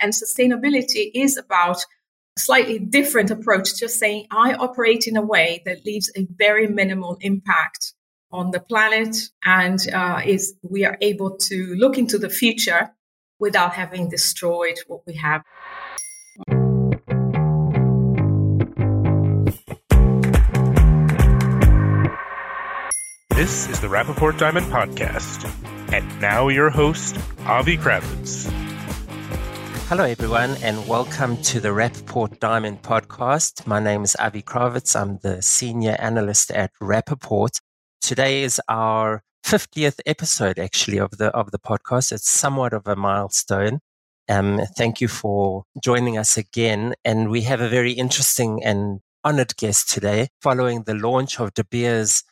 And sustainability is about a slightly different approach, just saying, I operate in a way that leaves a very minimal impact on the planet and uh, is we are able to look into the future without having destroyed what we have. This is the Rapaport Diamond Podcast. And now your host, Avi Krawitz. Hello, everyone, and welcome to the Rapaport Diamond Podcast. My name is Avi Krawitz. I'm the senior analyst at Rapaport. Today is our 50th episode, actually, of the of the podcast. It's somewhat of a milestone. Um, thank you for joining us again. And we have a very interesting and honored guest today, following the launch of De Beers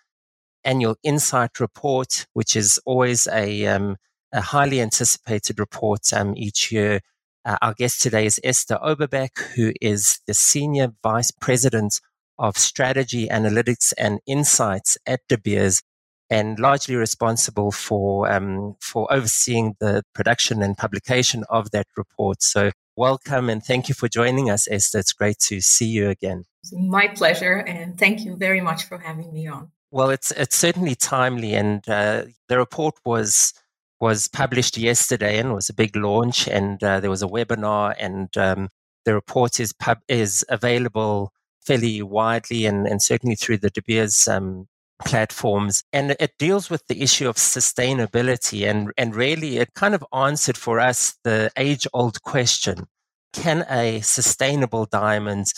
annual insight report, which is always a, um, a highly anticipated report um, each year uh, our guest today is Esther Oberbeck, who is the Senior Vice President of Strategy, Analytics, and Insights at De Beers, and largely responsible for um, for overseeing the production and publication of that report. So, welcome and thank you for joining us, Esther. It's great to see you again. My pleasure, and thank you very much for having me on. Well, it's it's certainly timely, and uh, the report was was published yesterday and was a big launch. And uh, there was a webinar, and um, the report is pub- is available fairly widely and, and certainly through the De Beers um, platforms. And it deals with the issue of sustainability. And, and really, it kind of answered for us the age old question can a sustainable diamond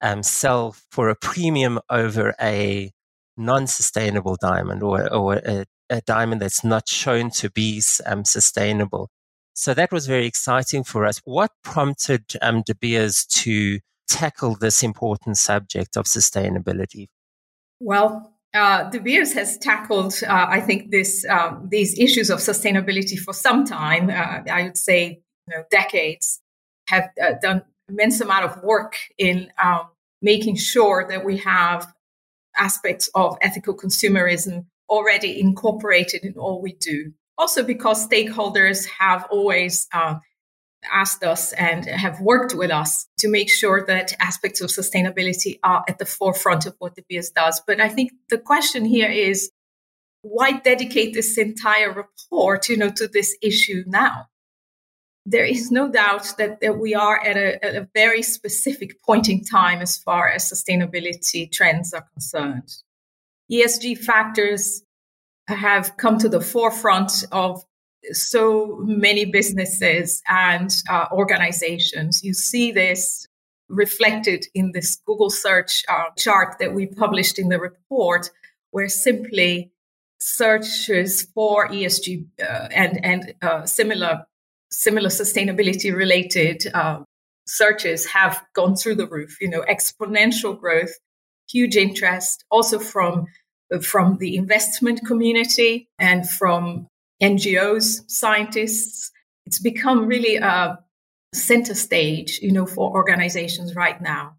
um, sell for a premium over a non sustainable diamond or, or a a diamond that's not shown to be um, sustainable. So that was very exciting for us. What prompted um, De Beers to tackle this important subject of sustainability? Well, uh, De Beers has tackled, uh, I think, this um, these issues of sustainability for some time. Uh, I would say, you know, decades. Have uh, done immense amount of work in um, making sure that we have aspects of ethical consumerism already incorporated in all we do. Also, because stakeholders have always uh, asked us and have worked with us to make sure that aspects of sustainability are at the forefront of what De Beers does. But I think the question here is why dedicate this entire report, you know, to this issue now? There is no doubt that, that we are at a, at a very specific point in time as far as sustainability trends are concerned. ESG factors have come to the forefront of so many businesses and uh, organizations. You see this reflected in this Google search uh, chart that we published in the report, where simply searches for ESG uh, and and uh, similar similar sustainability related uh, searches have gone through the roof. You know, exponential growth huge interest also from from the investment community and from NGOs, scientists. It's become really a center stage, you know, for organizations right now.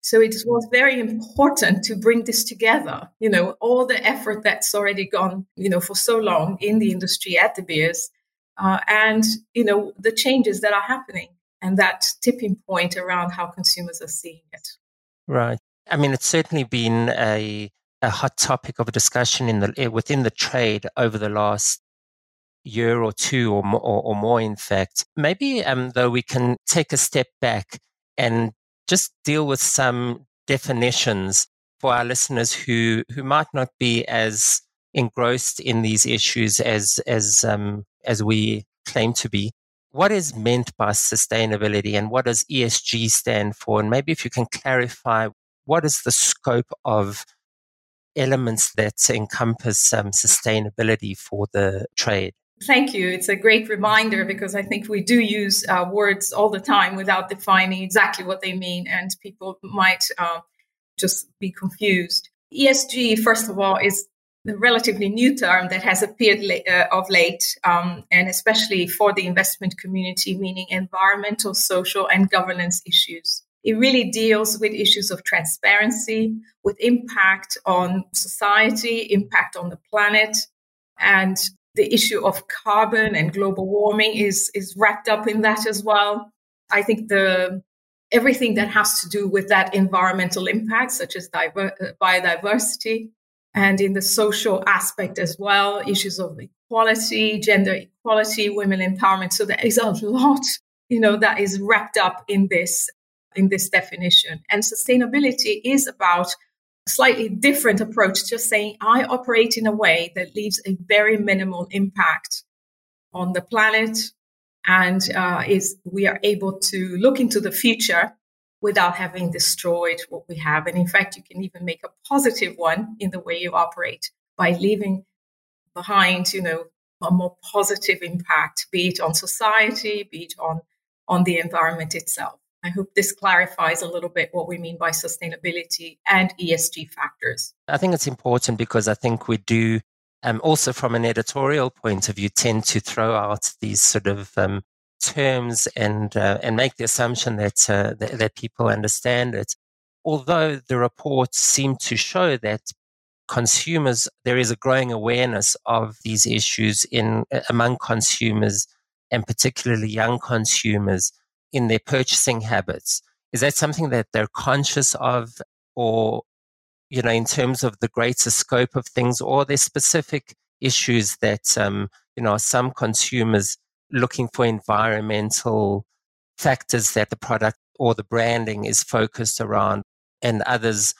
So it was very important to bring this together, you know, all the effort that's already gone, you know, for so long in the industry at De Beers, uh, and, you know, the changes that are happening and that tipping point around how consumers are seeing it. Right. I mean, it's certainly been a, a hot topic of discussion in the eh, within the trade over the last year or two or more, or, or more in fact. Maybe um, though we can take a step back and just deal with some definitions for our listeners who who might not be as engrossed in these issues as as um, as we claim to be. What is meant by sustainability and what does ESG stand for? And maybe if you can clarify what is the scope of elements that encompass um, sustainability for the trade? Thank you. It's a great reminder because I think we do use uh, words all the time without defining exactly what they mean, and people might uh, just be confused. ESG, first of all, is a relatively new term that has appeared uh, of late, um, and especially for the investment community, meaning environmental, social, and governance issues. It really deals with issues of transparency, with impact on society, impact on the planet, and the issue of carbon and global warming is, is wrapped up in that as well. I think the everything that has to do with that environmental impact, such as diver- uh, biodiversity, and in the social aspect as well, issues of equality, gender equality, women empowerment. So there is a lot, you know, that is wrapped up in this in this definition. And sustainability is about a slightly different approach, just saying I operate in a way that leaves a very minimal impact on the planet, and uh, is we are able to look into the future without having destroyed what we have. And in fact, you can even make a positive one in the way you operate by leaving behind, you know, a more positive impact, be it on society, be it on on the environment itself. I hope this clarifies a little bit what we mean by sustainability and ESG factors. I think it's important because I think we do, um, also from an editorial point of view, tend to throw out these sort of um, terms and uh, and make the assumption that, uh, that, that people understand it. Although the reports seem to show that consumers there is a growing awareness of these issues in among consumers and particularly young consumers in their purchasing habits. Is that something that they're conscious of or, you know, in terms of the greater scope of things, or there specific issues that, um, you know, some consumers looking for environmental factors that the product or the branding is focused around and others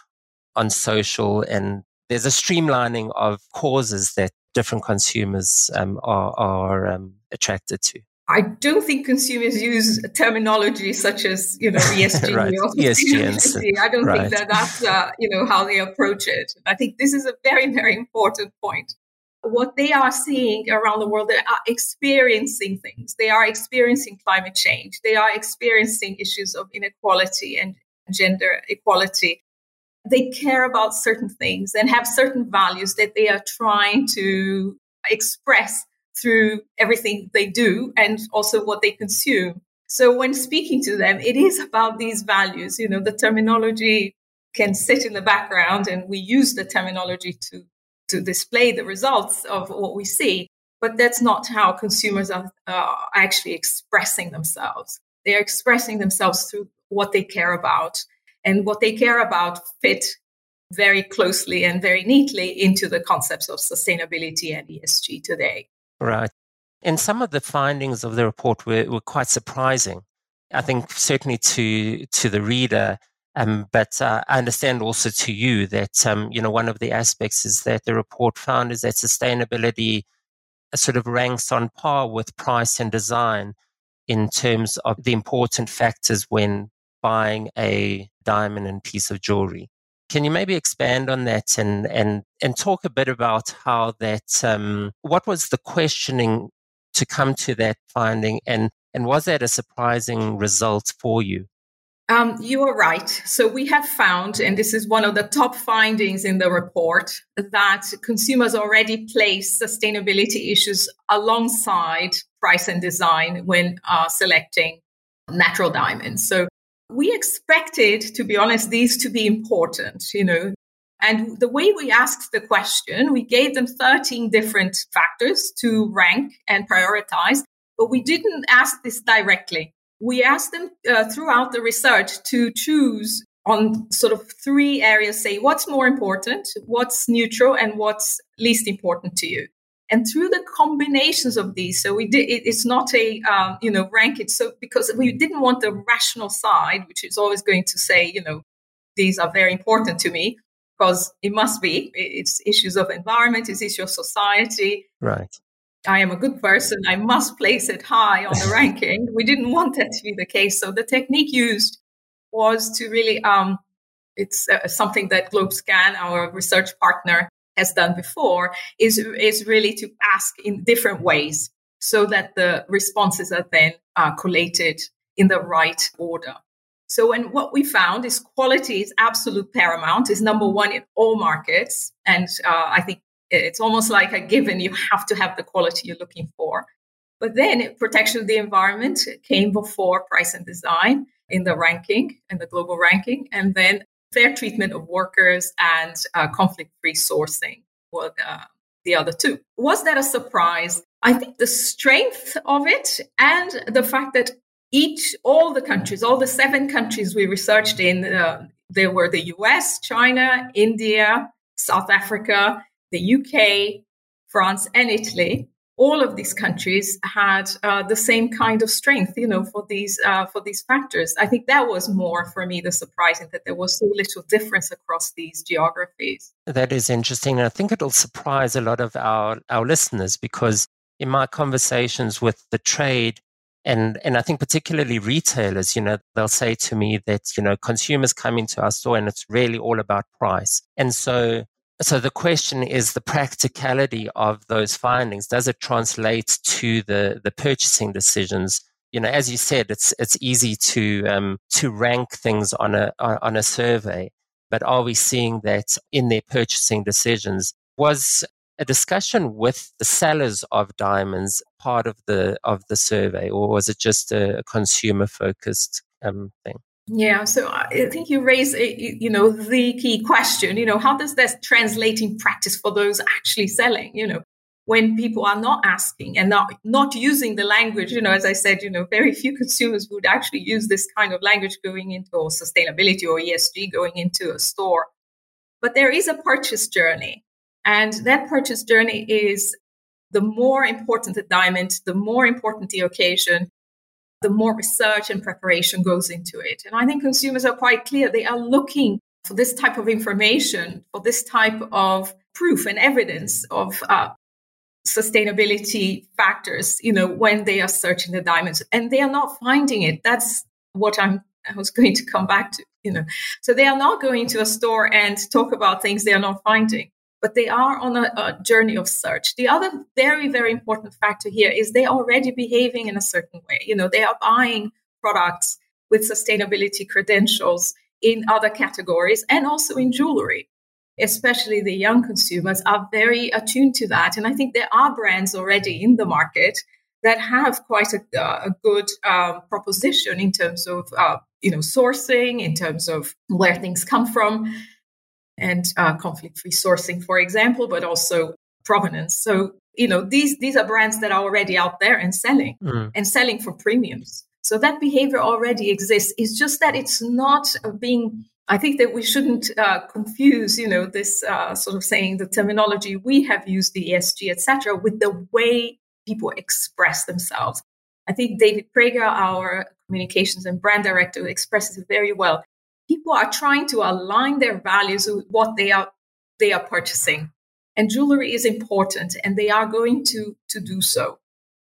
on social and there's a streamlining of causes that different consumers um, are, are um, attracted to. I don't think consumers use terminology such as you know ESG right. ESG. I don't right. think that that's uh, you know how they approach it. I think this is a very very important point. What they are seeing around the world, they are experiencing things. They are experiencing climate change. They are experiencing issues of inequality and gender equality. They care about certain things and have certain values that they are trying to express through everything they do and also what they consume. So when speaking to them, it is about these values. You know, the terminology can sit in the background and we use the terminology to, to display the results of what we see. But that's not how consumers are actually expressing themselves. They are expressing themselves through what they care about. And what they care about fit very closely and very neatly into the concepts of sustainability and ESG today. Right. And some of the findings of the report were, were quite surprising. I think certainly to to the reader, um, but uh, I understand also to you that um, you know one of the aspects is that the report found is that sustainability uh, sort of ranks on par with price and design in terms of the important factors when buying a diamond and piece of jewelry. Can you maybe expand on that and and and talk a bit about how that um, what was the questioning to come to that finding and and was that a surprising result for you? Um, you are right. So we have found, and this is one of the top findings in the report, that consumers already place sustainability issues alongside price and design when uh, selecting natural diamonds. So we expected, to be honest, these to be important, you know. And the way we asked the question, we gave them 13 different factors to rank and prioritize, but we didn't ask this directly. We asked them uh, throughout the research to choose on sort of three areas say what's more important, what's neutral, and what's least important to you and through the combinations of these so we did it, it's not a um, you know rank it so because we didn't want the rational side which is always going to say you know these are very important to me because it must be it's issues of environment it's issues of society. Right. I am a good person i must place it high on the ranking. We didn't want that to be the case. So the technique used was to really um, it's uh, something that GlobeScan our research partner has done before is is really to ask in different ways so that the responses are then uh, collated in the right order. So, and what we found is quality is absolute paramount, is number one in all markets. And uh, I think it's almost like a given, you have to have the quality you're looking for. But then protection of the environment came before price and design in the ranking, in the global ranking. And then fair treatment of workers and uh, conflict free sourcing were, uh, the other two. Was that a surprise? I think the strength of it and the fact that each, all the countries, all the seven countries we researched in, uh, there were the US, China, India, South Africa, the UK, France, and Italy all of these countries had uh, the same kind of strength, you know, for these uh, for these factors. I think that was more for me the surprising that there was so little difference across these geographies. That is interesting, and I think it'll surprise a lot of our our listeners because in my conversations with the trade. And, and I think particularly retailers, you know, they'll say to me that, you know, consumers come into our store and it's really all about price. And so so the question is the practicality of those findings. Does it translate to the, the purchasing decisions? You know, as you said, it's it's easy to um, to rank things on a on a survey, but are we seeing that in their purchasing decisions? Was a discussion with the sellers of diamonds part of the of the survey, or was it just a consumer focused um, thing? Yeah, so I think you raise, you know, the key question. You know, how does that translate in practice for those actually selling? You know, when people are not asking and not not using the language. You know, as I said, you know, very few consumers would actually use this kind of language going into or sustainability or ESG going into a store. But there is a purchase journey, and that purchase journey is the more important the diamond, the more important the occasion, the more research and preparation goes into it. And I think consumers are quite clear. They are looking for this type of information, for this type of proof and evidence of uh, sustainability factors, you know, when they are searching the diamonds and they are not finding it. That's what I'm, I was going to come back to, you know. So they are not going to a store and talk about things they are not finding but they are on a, a, journey of search. The other very, very important factor here is they're already behaving in a certain way. You know, they are buying products with sustainability credentials in other categories and also in jewelry. Especially the young consumers are very attuned to that. And I think there are brands already in the market that have quite a, a good um, proposition in terms of uh, you know sourcing, in terms of where things come from and uh, conflict-free sourcing, for example, but also provenance. So you know these these are brands that are already out there and selling mm. and selling for premiums. So that behavior already exists. It's just that it's not being. I think that we shouldn't uh, confuse, you know, this uh, sort of saying the terminology we have used, the ESG, etc., with the way people express themselves. I think David Prager, our communications and brand director, expresses it very well people are trying to align their values with what they are they are purchasing. And jewelry is important and they are going to to do so.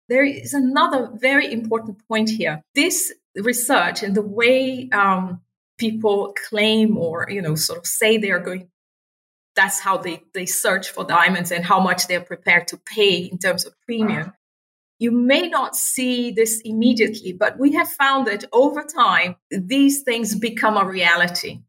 There is another very important point here. This research and the way um, people claim or you know sort of say they are going that's how they, they search for diamonds and how much they're prepared to pay in terms of premium you may not see this immediately, but we have found that over time, these things become a reality.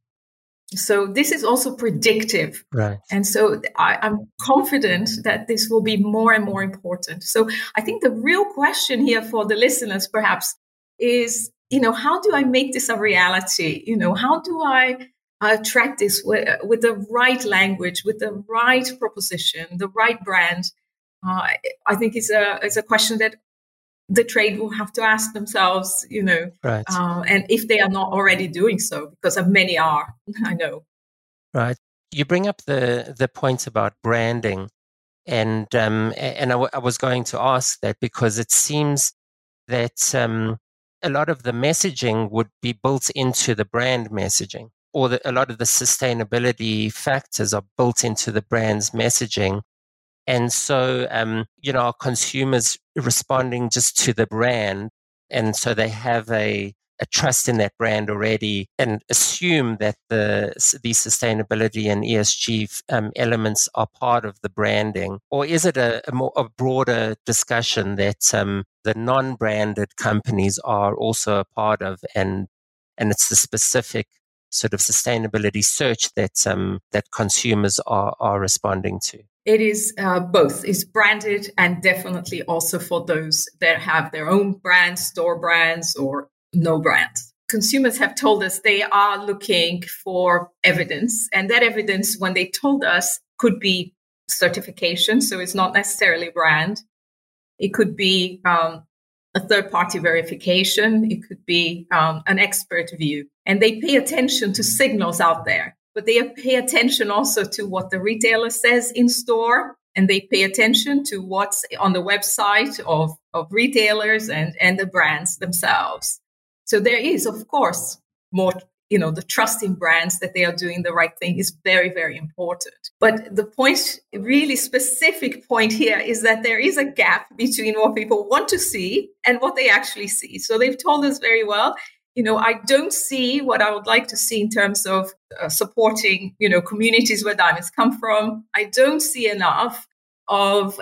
So this is also predictive. Right. And so I, am confident that this will be more and more important. So I think the real question here for the listeners perhaps is, you know, how do I make this a reality? You know, how do I uh, attract this with, with the right language, with the right proposition, the right brand? Uh, I think it's a it's a question that the trade will have to ask themselves, you know, right. Uh, and if they are not already doing so, because many are, I know. Right. You bring up the the points about branding, and um, and I, w- I was going to ask that because it seems that um, a lot of the messaging would be built into the brand messaging, or the, a lot of the sustainability factors are built into the brand's messaging and so, um, you know, our consumers responding just to the brand. And so they have a, a trust in that brand already and assume that the these sustainability and ESG um, elements are part of the branding, or is it a, a more a broader discussion that um, the non-branded companies are also a part of, and and it's the specific sort of sustainability search that um, that consumers are are responding to? It is uh, both. It's branded and definitely also for those that have their own brands, store brands, or no brands. Consumers have told us they are looking for evidence, and that evidence, when they told us, could be certification. So it's not necessarily brand. It could be um, a third party verification. It could be um, an expert view. And they pay attention to signals out there, but they pay attention also to what the retailer says in store. And they pay attention to what's on the website of, of retailers and, and the brands themselves. So there is, of course, more you know the trusting brands that they are doing the right thing is very very important but the point really specific point here is that there is a gap between what people want to see and what they actually see so they've told us very well you know i don't see what i would like to see in terms of uh, supporting you know communities where diamonds come from. I don't see enough of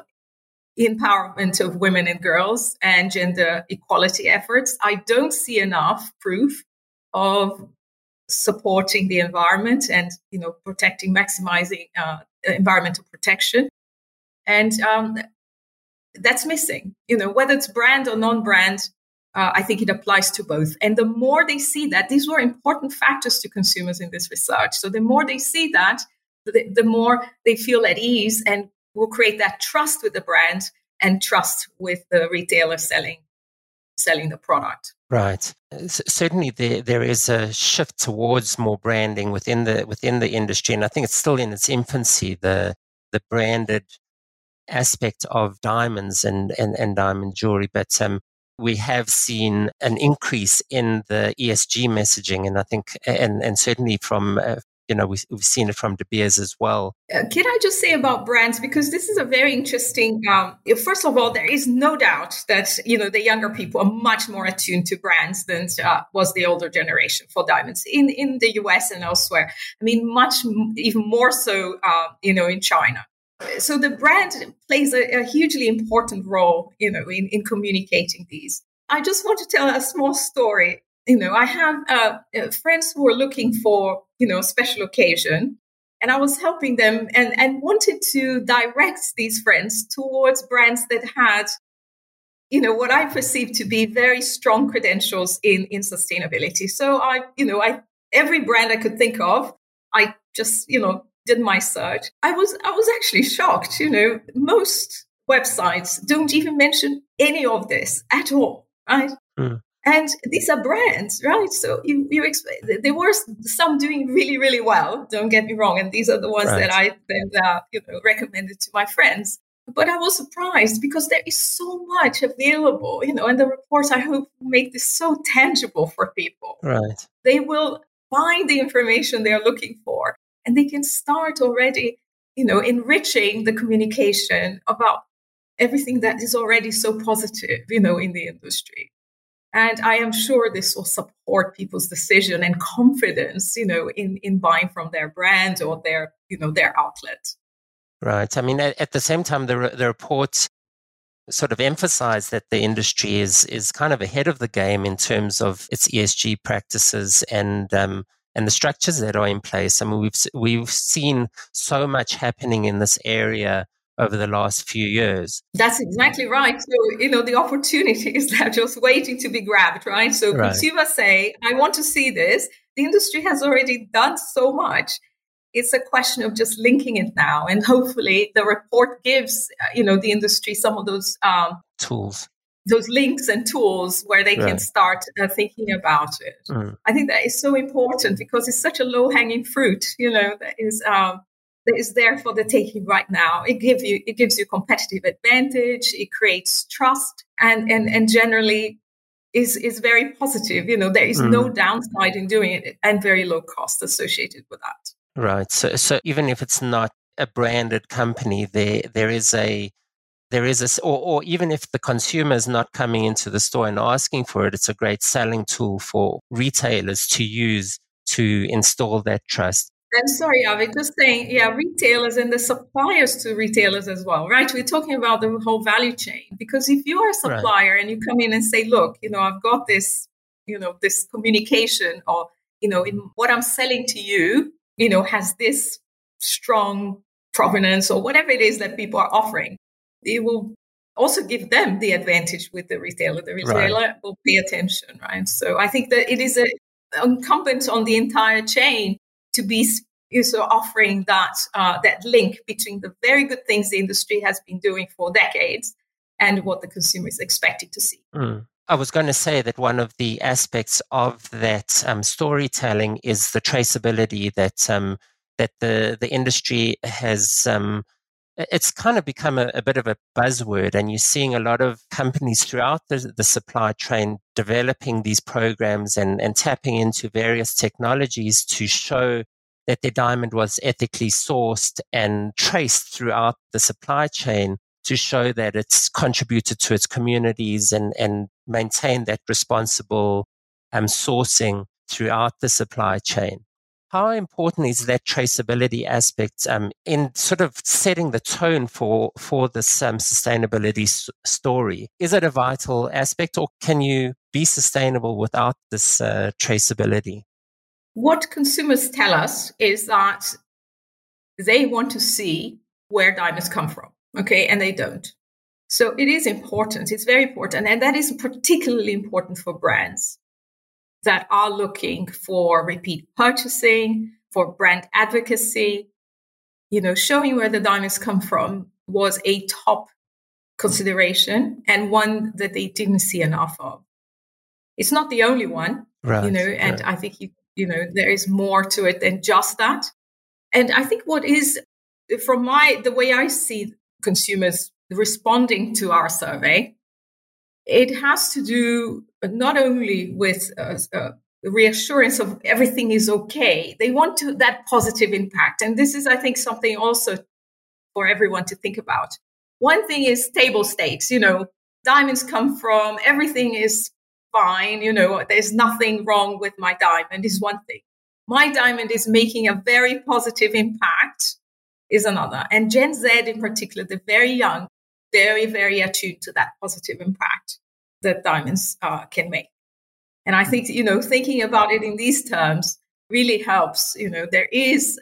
empowerment of women and girls and gender equality efforts. I don't see enough proof of supporting the environment and you know protecting maximizing uh, environmental protection. And um, that's missing. You know whether it's brand or non-brand uh, i think it applies to both and the more they see that these were important factors to consumers in this research so the more they see that the, the more they feel at ease and will create that trust with the brand and trust with the retailer selling selling the product Right. certainly, there there is a shift towards more branding within the within the industry, and I think it's still in its infancy. The the branded aspect of diamonds and and, and diamond jewelry, but um, we have seen an increase in the ESG messaging, and I think, and and certainly from uh, you know, we, have seen it from De Beers as well. Uh, can I just say about brands because this is a very interesting. Um, first of all, there is no doubt that you know the younger people are much more attuned to brands than uh, was the older generation for diamonds in in the U.S. and elsewhere. I mean, much even more so, uh, you know, in China. So the brand plays a, a hugely important role, you know, in, in communicating these. I just want to tell a small story you know, I have uh, uh, friends who are looking for, you know, a special occasion. And I was helping them and, and wanted to direct these friends towards brands that had, you know, what I perceived to be very strong credentials in, in sustainability. So I, you know, I every brand I could think of, I just, you know, did my search. I was I was actually shocked, you know, most websites don't even mention any of this at all, right? Mm. And these are brands, right? So you, you expect there were some doing really, really well. Don't get me wrong, and these are the ones right. that I then uh, you know recommended to my friends. But I was surprised because there is so much available, you know, and the reports I hope make this so tangible for people. Right. They will find the information they're looking for, and they can start already, you know, enriching the communication about everything that is already so positive, you know, in the industry. And I am sure this will support people's decision and confidence, you know, in, in buying from their brand or their, you know, their outlet. Right. I mean, at, at the same time, the, the reports sort of emphasize that the industry is is kind of ahead of the game in terms of its ESG practices and um, and the structures that are in place. I mean, we've we've seen so much happening in this area over the last few years. That's exactly right. So, you know, the opportunities are just waiting to be grabbed, right? So right. consumers say, I want to see this. The industry has already done so much. It's a question of just linking it now. And hopefully the report gives, uh, you know, the industry some of those um, tools. Those links and tools where they right. can start uh, thinking about it. Mm. I think that is so important because it's such a low hanging fruit, you know, that is um, that is there for the taking right now. It gives you it gives you competitive advantage. It creates trust, and and and generally is is very positive. You know, there is mm. no downside in doing it, and very low cost associated with that. Right. So so even if it's not a branded company, there there is a there is a, or, or even if the consumer is not coming into the store and asking for it, it's a great selling tool for retailers to use to install that trust. I'm sorry, Avi, just saying, yeah, retailers and the suppliers to retailers as well, right? We're talking about the whole value chain because if you are a supplier right. and you come in and say, look, you know, I've got this, you know, this communication or, you know, in what I'm selling to you, you know, has this strong provenance or whatever it is that people are offering, it will also give them the advantage with the retailer. The retailer right. will pay attention, right? So I think that it is a incumbent on the entire chain to be is offering that uh, that link between the very good things the industry has been doing for decades and what the consumer is expected to see. Mm. I was going to say that one of the aspects of that um, storytelling is the traceability that um, that the the industry has. Um, it's kind of become a, a, bit of a buzzword, and you're seeing a lot of companies throughout the, the supply chain developing these programs and, and tapping into various technologies to show that their diamond was ethically sourced and traced throughout the supply chain to show that it's contributed to its communities and, and maintain that responsible um, sourcing throughout the supply chain. How important is that traceability aspect um, in sort of setting the tone for for this um, sustainability s- story? Is it a vital aspect, or can you be sustainable without this uh, traceability? What consumers tell us is that they want to see where diamonds come from, okay, and they don't. So it is important. It's very important, and that is particularly important for brands that are looking for repeat purchasing, for brand advocacy. You know, showing where the diamonds come from was a top consideration and one that they didn't see enough of. It's not the only one, right, you know, and right. I think you you know there is more to it than just that. And I think what is from my the way I see consumers responding to our survey it has to do not only with uh, uh, reassurance of everything is okay. They want to that positive impact, and this is, I think, something also for everyone to think about. One thing is table stakes. You know, diamonds come from everything is fine. You know, there's nothing wrong with my diamond. Is one thing. My diamond is making a very positive impact. Is another, and Gen Z in particular, the very young, very, very attuned to that positive impact that diamonds uh, can make. And I think, you know, thinking about it in these terms really helps. You know, there is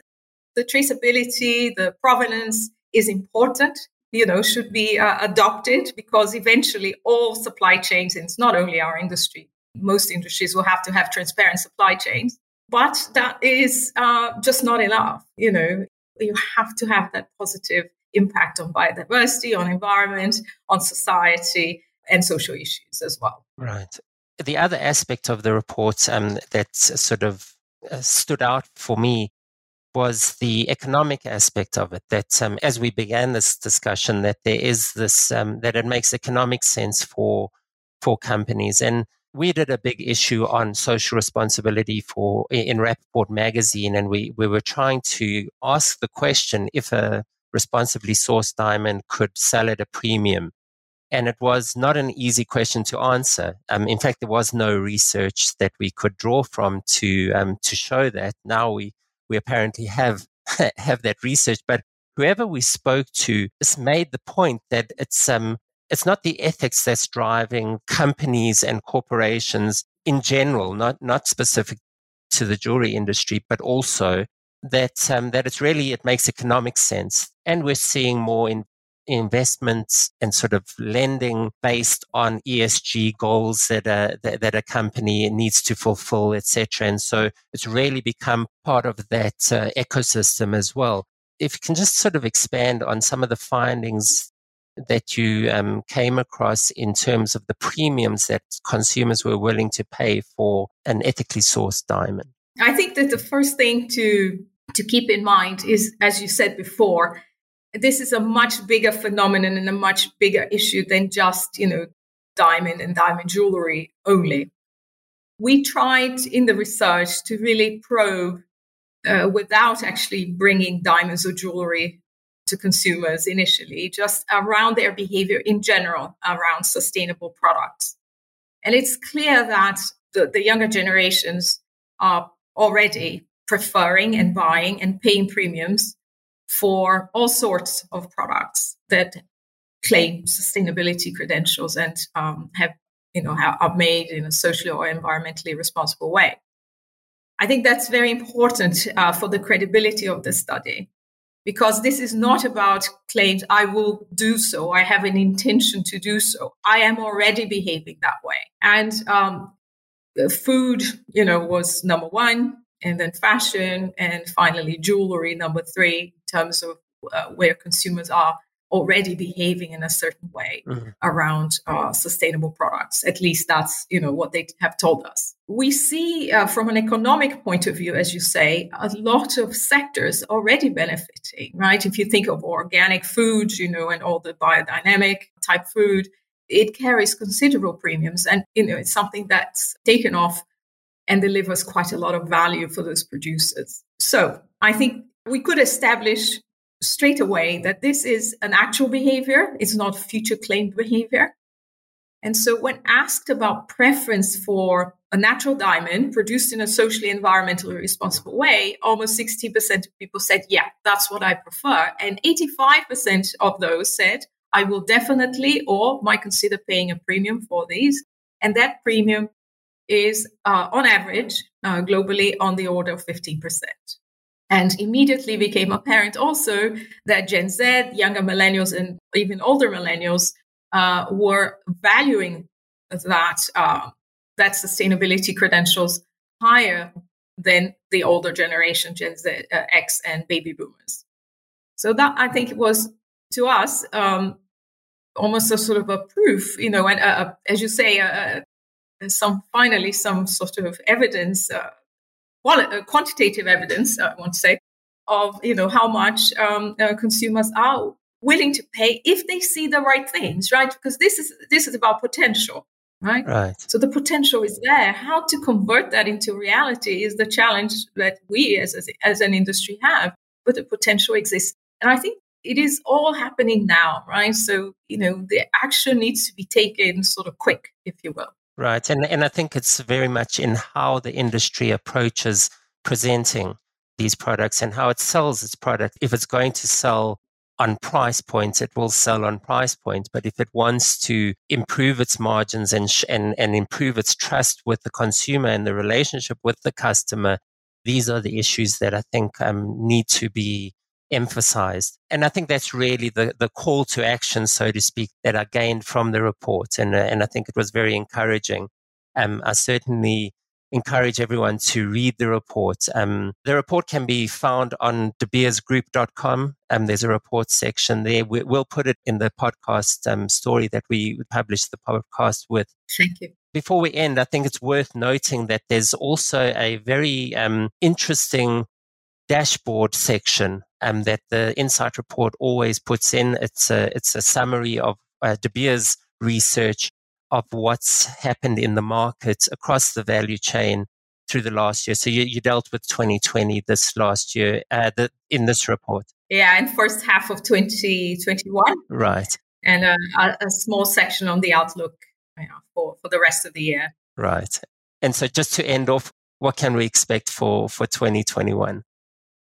the traceability, the provenance is important, you know, should be uh, adopted because eventually all supply chains, and it's not only our industry, most industries will have to have transparent supply chains. But that is uh, just not enough. You know, you have to have that positive impact on biodiversity, on environment, on society, and social issues as well. Right. The other aspect of the report um, that sort of uh, stood out for me was the economic aspect of it. That um, as we began this discussion, that there is this um, that it makes economic sense for for companies, and we did a big issue on social responsibility for in Rapaport magazine, and we we were trying to ask the question if a responsibly sourced diamond could sell at a premium. And it was not an easy question to answer. Um, in fact, there was no research that we could draw from to um, to show that. Now we we apparently have have that research, but whoever we spoke to just made the point that it's um it's not the ethics that's driving companies and corporations in general, not not specific to the jewelry industry, but also that um, that it's really it makes economic sense, and we're seeing more in investments and sort of lending based on ESG goals that a, that, a company needs to fulfill, etc. And so it's really become part of that uh, ecosystem as well. If you can just sort of expand on some of the findings that you um, came across in terms of the premiums that consumers were willing to pay for an ethically sourced diamond. I think that the first thing to to keep in mind is, as you said before, this is a much bigger phenomenon and a much bigger issue than just, you know, diamond and diamond jewelry only. We tried in the research to really probe uh, without actually bringing diamonds or jewelry to consumers initially, just around their behavior in general around sustainable products. And it's clear that the, the younger generations are already preferring and buying and paying premiums for all sorts of products that claim sustainability credentials and um, have you know are made in a socially or environmentally responsible way. I think that's very important uh, for the credibility of the study because this is not about claims I will do so, I have an intention to do so. I am already behaving that way. And um, food, you know, was number one. and then fashion, and finally jewelry, number three, terms of uh, where consumers are already behaving in a certain way mm-hmm. around uh, sustainable products. At least that's you know what they have told us. We see uh, from an economic point of view, as you say, a lot of sectors already benefiting. Right, if you think of organic food, you know, and all the biodynamic type food, it carries considerable premiums, and you know it's something that's taken off and delivers quite a lot of value for those producers. So I think we could establish straight away that this is an actual behavior, it's not future claimed behavior. And so, when asked about preference for a natural diamond produced in a socially environmentally responsible way, almost 60% of people said, Yeah, that's what I prefer. And 85% of those said, I will definitely or might consider paying a premium for these. And that premium is, uh, on average, uh, globally on the order of 15%. And immediately became apparent also that Gen Z, younger millennials, and even older millennials uh, were valuing that uh, that sustainability credentials higher than the older generation, Gen Z, uh, X, and baby boomers. So that I think was to us um, almost a sort of a proof, you know, and uh, uh, as you say, uh, some finally some sort of evidence quali- quantitative evidence, I want to say, of you know how much um, uh, consumers are willing to pay if they see the right things, right? Because this is this is about potential, right? Right. So the potential is there. How to convert that into reality is the challenge that we as as, as an industry have. But the potential exists, and I think it is all happening now, right? So you know the action needs to be taken sort of quick, if you will. Right. And, and I think it's very much in how the industry approaches presenting these products and how it sells its product. If it's going to sell on price points, it will sell on price points. But if it wants to improve its margins and, sh- and, and improve its trust with the consumer and the relationship with the customer, these are the issues that I think um, need to be emphasized. And I think that's really the, the call to action, so to speak, that I gained from the report. And, uh, and I think it was very encouraging. Um, I certainly encourage everyone to read the report. Um, the report can be found on debeersgroup.com. Um, there's a report section there. We, will put it in the podcast um, story that we publish the podcast with. Thank you. Before we end, I think it's worth noting that there's also a very um, interesting dashboard section um, that the Insight report always puts in. It's a, it's a summary of uh, De Beers research of what's happened in the markets across the value chain through the last year. So you, you dealt with 2020 this last year uh, the, in this report. Yeah, in first half of 2021. Right. And a, a small section on the outlook you know, for, for the rest of the year. Right. And so just to end off, what can we expect for, for 2021?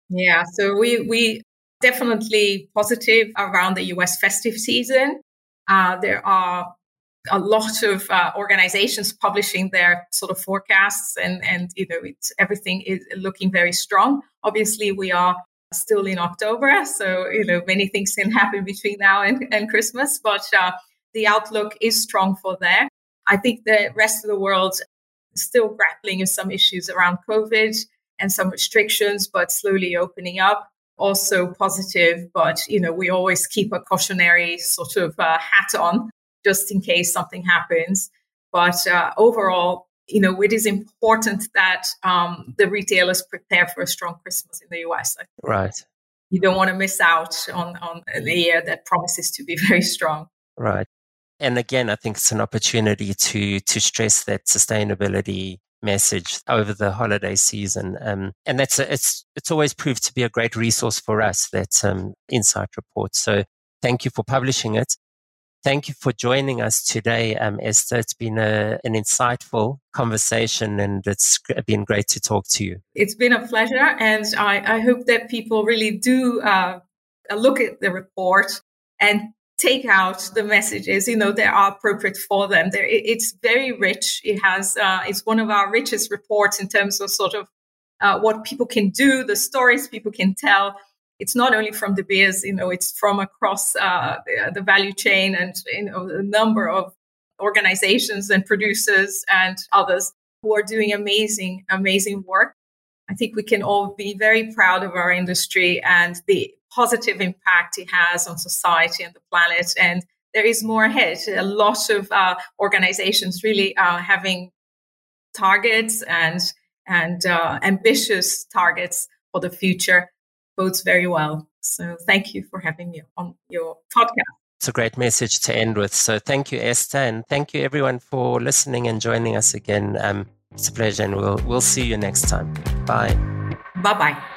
Yeah, so we we definitely positive around the US festive season. Uh, there are a lot of uh, organizations publishing their sort of forecasts and and you know it's everything is looking very strong. Obviously we are still in october so you know many things can happen between now and, and christmas but uh, the outlook is strong for there. I think the rest of the world still grappling with some issues around covid and some restrictions, but slowly opening up. Also positive, but you know we always keep a cautionary sort of uh, hat on just in case something happens. But uh, overall, you know, it is important that um, the retailers prepare for a strong Christmas in the US. Right. You don't want to miss out on, on a year that promises to be very strong. Right. And again, I think it's an opportunity to to stress that sustainability message over the holiday season. Um, and that's a, it's it's always proved to be a great resource for us. That um, Insight report. So thank you for publishing it. Thank you for joining us today, um, Esther. It's been a, an insightful conversation and it's been great to talk to you. It's been a pleasure. And I, I hope that people really do uh, look at the report and take out the messages you know that are appropriate for them. There it's very rich. It has uh, it's one of our richest reports in terms of sort of uh, what people can do the stories people can tell. It's not only from De Beers you know it's from across uh, the, the, value chain and you know a number of organizations and producers and others who are doing amazing amazing work. I think we can all be very proud of our industry and the positive impact it has on society and the planet. And there is more ahead. A lot of uh, organizations really are having targets and and uh, ambitious targets for the future bodes very well. So thank you for having me on your podcast. It's a great message to end with. So thank you, Esther, and thank you everyone for listening and joining us again. Um, it's a pleasure, and we'll we'll see you next time. Bye. Bye bye.